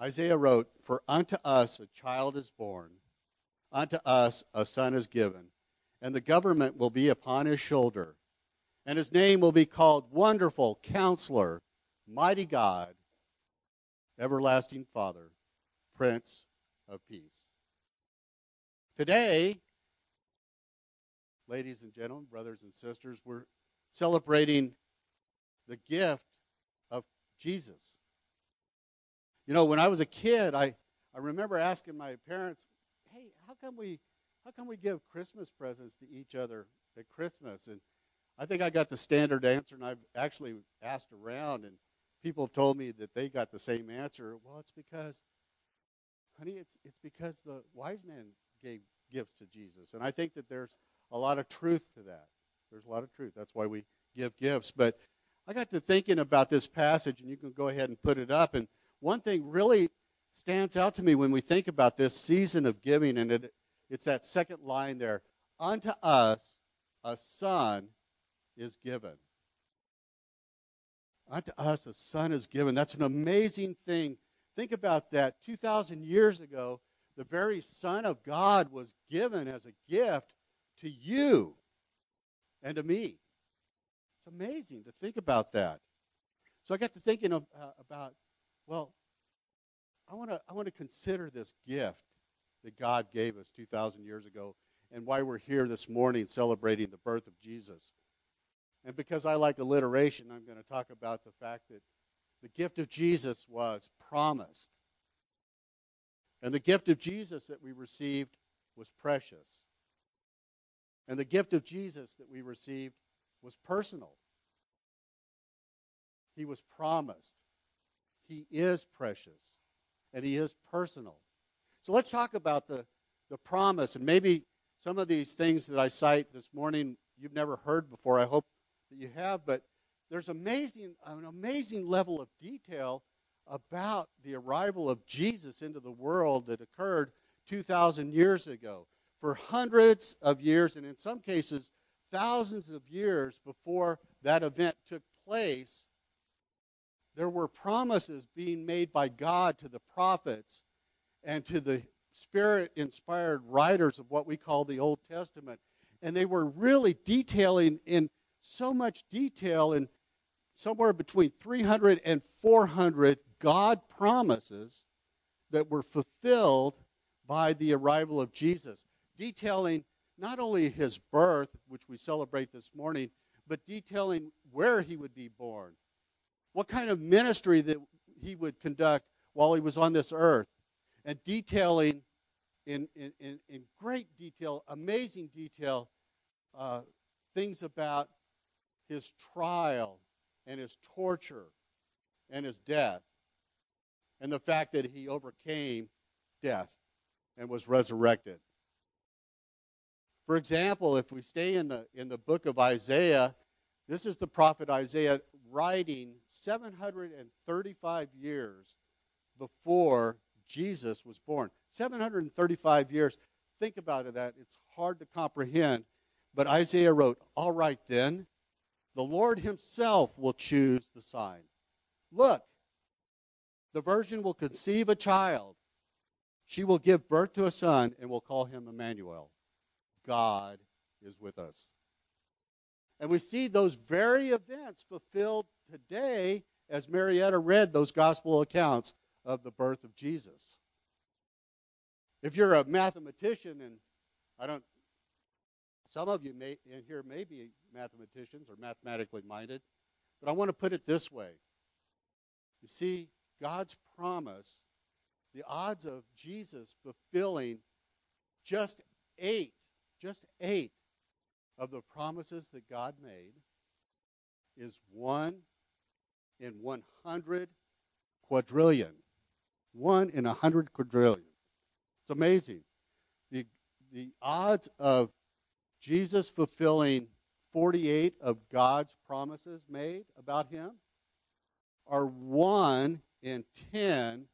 Isaiah wrote, For unto us a child is born, unto us a son is given, and the government will be upon his shoulder, and his name will be called Wonderful Counselor, Mighty God, Everlasting Father, Prince of Peace. Today, ladies and gentlemen, brothers and sisters, we're celebrating the gift of Jesus. You know, when I was a kid, I, I remember asking my parents, hey, how come we how come we give Christmas presents to each other at Christmas? And I think I got the standard answer, and I've actually asked around, and people have told me that they got the same answer. Well, it's because, honey, it's it's because the wise men gave gifts to Jesus, and I think that there's a lot of truth to that. There's a lot of truth. That's why we give gifts. But I got to thinking about this passage, and you can go ahead and put it up. And one thing really stands out to me when we think about this season of giving, and it, it's that second line there Unto us a son is given. Unto us a son is given. That's an amazing thing. Think about that. 2,000 years ago, the very Son of God was given as a gift to you and to me. It's amazing to think about that. So I got to thinking of, uh, about, well, I want to I want to consider this gift that God gave us 2,000 years ago and why we're here this morning celebrating the birth of Jesus. And because I like alliteration, I'm going to talk about the fact that the gift of Jesus was promised. And the gift of Jesus that we received was precious. And the gift of Jesus that we received was personal. He was promised. He is precious. And he is personal. So let's talk about the, the promise. And maybe some of these things that I cite this morning you've never heard before. I hope that you have. But there's amazing, an amazing level of detail about the arrival of Jesus into the world that occurred 2,000 years ago. For hundreds of years, and in some cases, thousands of years before that event took place, there were promises being made by God to the prophets and to the spirit inspired writers of what we call the Old Testament. And they were really detailing in so much detail in somewhere between 300 and 400 God promises that were fulfilled by the arrival of Jesus, detailing not only his birth, which we celebrate this morning, but detailing where he would be born, what kind of ministry that he would conduct while he was on this earth, and detailing in, in, in, in great detail, amazing detail, uh, things about his trial and his torture and his death and the fact that he overcame death and was resurrected. For example, if we stay in the, in the book of Isaiah, this is the prophet Isaiah writing 735 years before Jesus was born. 735 years. Think about that. It's hard to comprehend. But Isaiah wrote, All right then, the Lord himself will choose the sign. Look, the virgin will conceive a child. She will give birth to a son and will call him Emmanuel. God is with us. And we see those very events fulfilled today as Marietta read those gospel accounts of the birth of Jesus. If you're a mathematician, and I don't, some of you may, in here may be mathematicians or mathematically minded, but I want to put it this way. You see, God's promise, the odds of Jesus fulfilling just eight, just eight of the promises that God made is one in 100 quadrillion. One in 100 quadrillion. It's amazing. The, the odds of Jesus fulfilling 48 of God's promises made about him are 1 in 10,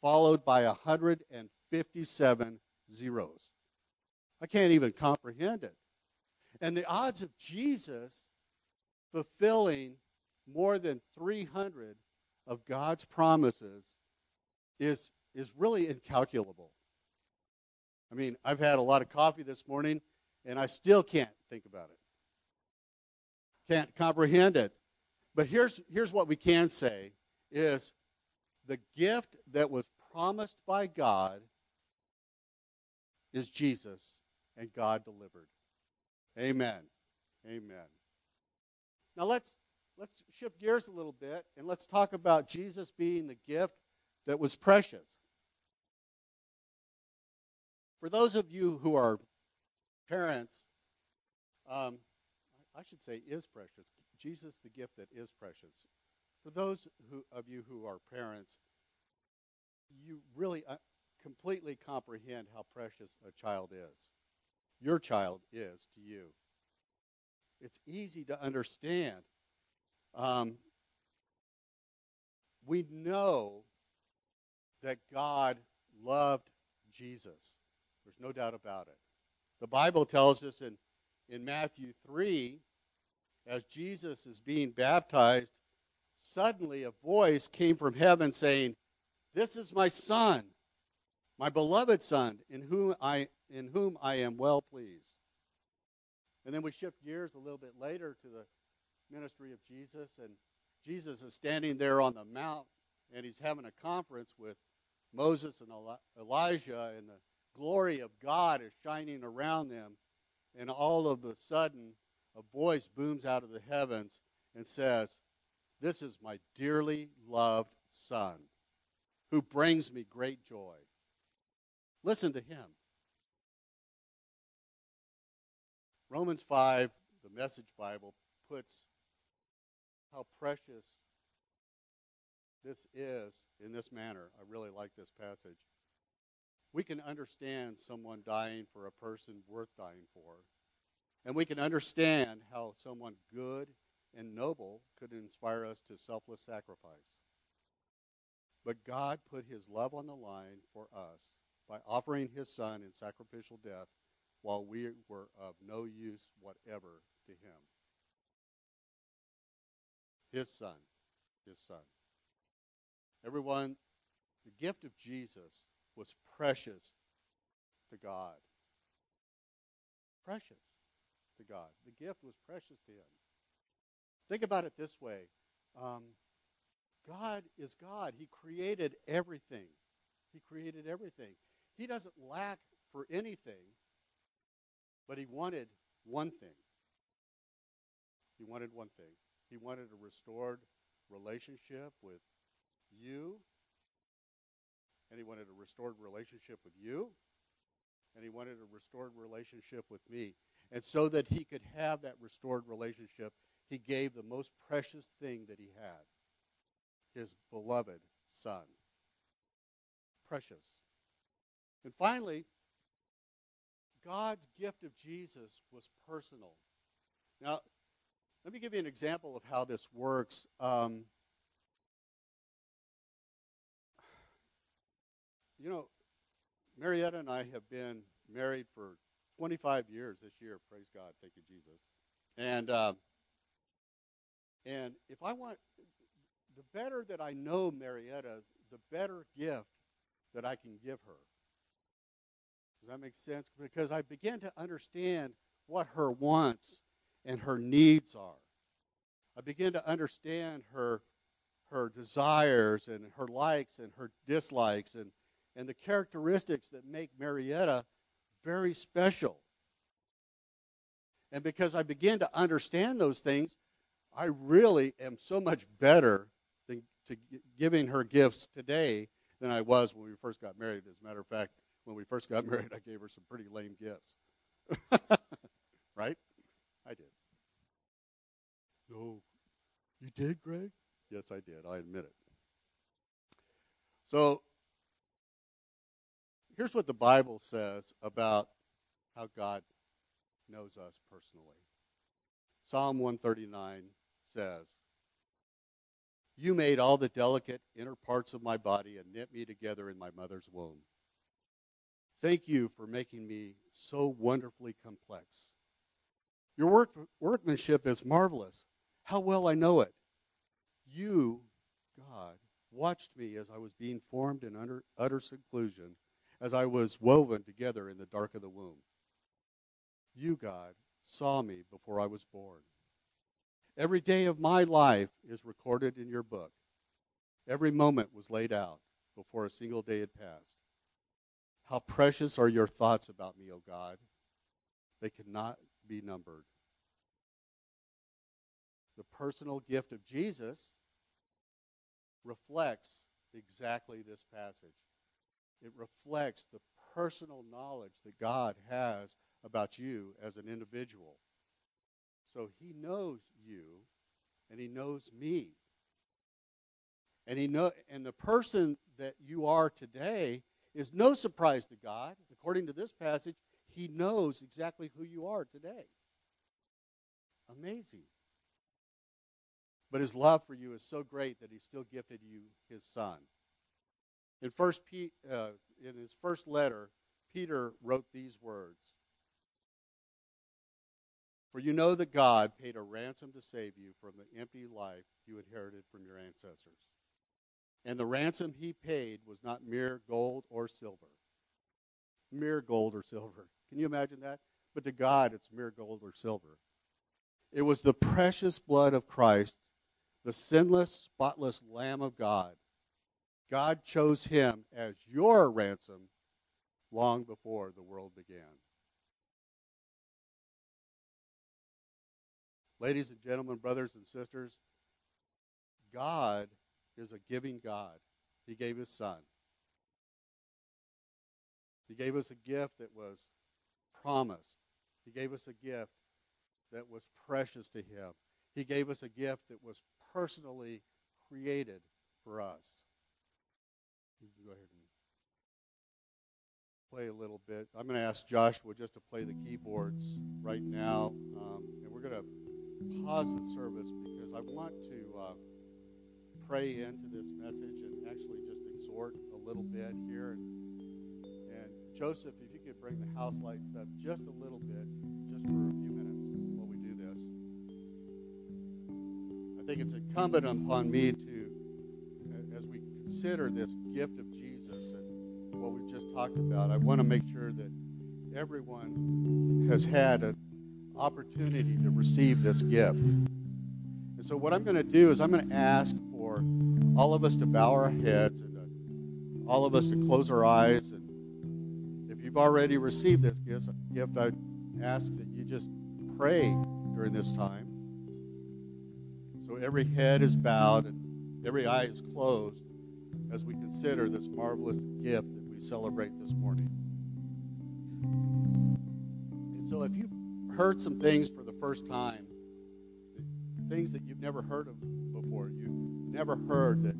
followed by 157 zeros. I can't even comprehend it. And the odds of Jesus fulfilling more than 300 of God's promises is, is really incalculable. I mean, I've had a lot of coffee this morning, and I still can't think about it. Can't comprehend it. But here's, here's what we can say is the gift that was promised by God is Jesus, and God delivered. Amen. Amen. Now let's let's shift gears a little bit and let's talk about Jesus being the gift that was precious. For those of you who are parents, um, I should say is precious. Jesus, the gift that is precious. For those who, of you who are parents, you really uh, completely comprehend how precious a child is. Your child is to you. It's easy to understand. Um, we know that God loved Jesus. There's no doubt about it. The Bible tells us in, in Matthew 3, as Jesus is being baptized, suddenly a voice came from heaven saying, This is my son, my beloved son, in whom I, in whom I am well pleased. And then we shift gears a little bit later to the ministry of Jesus, and Jesus is standing there on the mount, and he's having a conference with Moses and Elijah, and the glory of God is shining around them. And all of a sudden, a voice booms out of the heavens and says, This is my dearly loved Son, who brings me great joy. Listen to him. Romans 5, the Message Bible, puts how precious this is in this manner. I really like this passage. We can understand someone dying for a person worth dying for. And we can understand how someone good and noble could inspire us to selfless sacrifice. But God put his love on the line for us by offering his son in sacrificial death while we were of no use whatever to him. His son, his son. Everyone, the gift of Jesus was precious to God. Precious to God. The gift was precious to him. Think about it this way um, God is God. He created everything. He created everything. He doesn't lack for anything, but he wanted one thing. He wanted one thing. He wanted a restored relationship with you, and he wanted a restored relationship with you, and he wanted a restored relationship with me. And so that he could have that restored relationship, he gave the most precious thing that he had his beloved son. Precious. And finally, God's gift of Jesus was personal. Now, let me give you an example of how this works. Um, you know, Marietta and I have been married for 25 years this year. Praise God. Thank you, Jesus. And uh, and if I want, the better that I know Marietta, the better gift that I can give her. Does that make sense? Because I begin to understand what her wants and her needs are. I begin to understand her her desires and her likes and her dislikes and, and the characteristics that make Marietta very special. And because I begin to understand those things, I really am so much better than to giving her gifts today than I was when we first got married. As a matter of fact, when we first got married, I gave her some pretty lame gifts. right? I did. No, you did, Greg? Yes, I did. I admit it. So, here's what the Bible says about how God knows us personally. Psalm 139 says, You made all the delicate inner parts of my body and knit me together in my mother's womb. Thank you for making me so wonderfully complex. Your work, workmanship is marvelous. How well I know it. You, God, watched me as I was being formed in utter, utter seclusion, as I was woven together in the dark of the womb. You, God, saw me before I was born. Every day of my life is recorded in your book. Every moment was laid out before a single day had passed. How precious are your thoughts about me, O God. They cannot be numbered. The personal gift of Jesus reflects exactly this passage. It reflects the personal knowledge that God has about you as an individual. So he knows you and he knows me. And he know and the person that you are today is no surprise to God. According to this passage, he knows exactly who you are today. Amazing. But his love for you is so great that he still gifted you his son. In first P, uh, in his first letter, Peter wrote these words. For you know that God paid a ransom to save you from the empty life you inherited from your ancestors. And the ransom he paid was not mere gold or silver. Mere gold or silver. Can you imagine that? But to God, it's mere gold or silver. It was the precious blood of Christ, the sinless, spotless Lamb of God. God chose him as your ransom long before the world began. Ladies and gentlemen, brothers and sisters, God is a giving God. He gave his son. He gave us a gift that was promised. He gave us a gift that was precious to him. He gave us a gift that was personally created for us. You can go ahead and play a little bit. I'm going to ask Joshua just to play the keyboards right now, um, and we're going to pause the service because I want to uh, pray into this message and actually just exhort a little bit here. And, and Joseph, if you could bring the house lights up just a little bit, just for a few minutes while we do this. I think it's incumbent upon me to, as we consider this gift of Jesus and what we've just talked about, I want to make sure that everyone has had an opportunity to receive this gift. And so, what I'm going to do is I'm going to ask all of us to bow our heads and uh, all of us to close our eyes. And if you've already received this gift, I ask that you just pray during this time. So every head is bowed and every eye is closed as we consider this marvelous gift that we celebrate this morning. And so if you've heard some things for the first time, things that you've never heard of before, you never heard that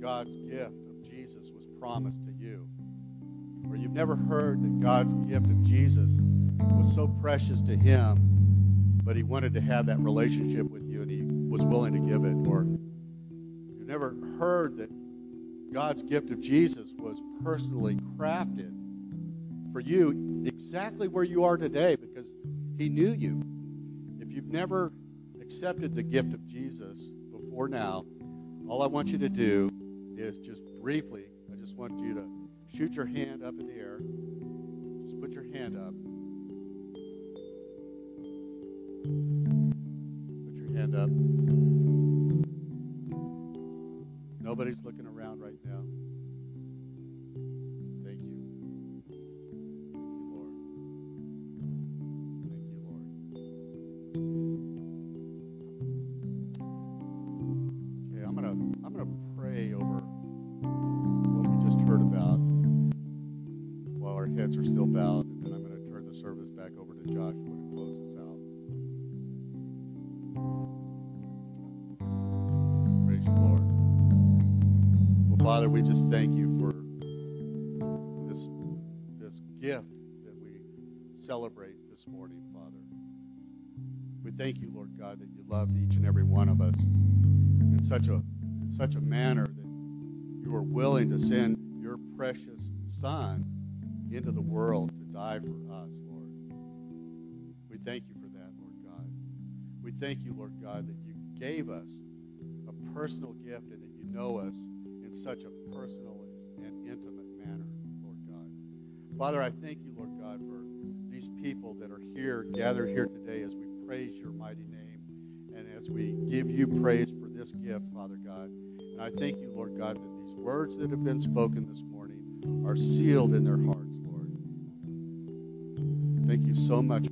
God's gift of Jesus was promised to you, or you've never heard that God's gift of Jesus was so precious to Him, but He wanted to have that relationship with you and He was willing to give it, or you've never heard that God's gift of Jesus was personally crafted for you exactly where you are today because He knew you. If you've never accepted the gift of Jesus, or now, all I want you to do is just briefly, I just want you to shoot your hand up in the air. Just put your hand up. Put your hand up. Nobody's looking around right now. Father. We thank you, Lord God, that you loved each and every one of us in such a in such a manner that you were willing to send your precious Son into the world to die for us, Lord. We thank you for that, Lord God. We thank you, Lord God, that you gave us a personal gift and that you know us in such a personal and intimate manner, Lord God. Father, I thank you, Lord these people that are here, gathered here today as we praise your mighty name and as we give you praise for this gift, Father God. And I thank you, Lord God, that these words that have been spoken this morning are sealed in their hearts, Lord. Thank you so much,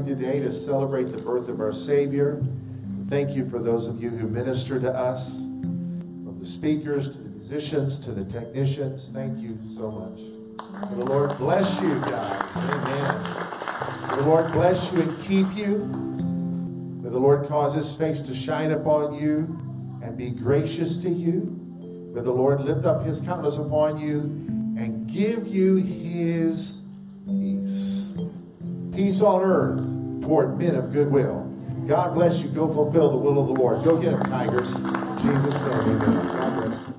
today to celebrate the birth of our Savior. Thank you for those of you who minister to us, from the speakers to the musicians to the technicians. Thank you so much. May the Lord bless you guys. Amen. May the Lord bless you and keep you. May the Lord cause his face to shine upon you and be gracious to you. May the Lord lift up his countenance upon you and give you his. Peace on earth toward men of goodwill. God bless you. Go fulfill the will of the Lord. Go get him, Tigers. In Jesus' name, amen.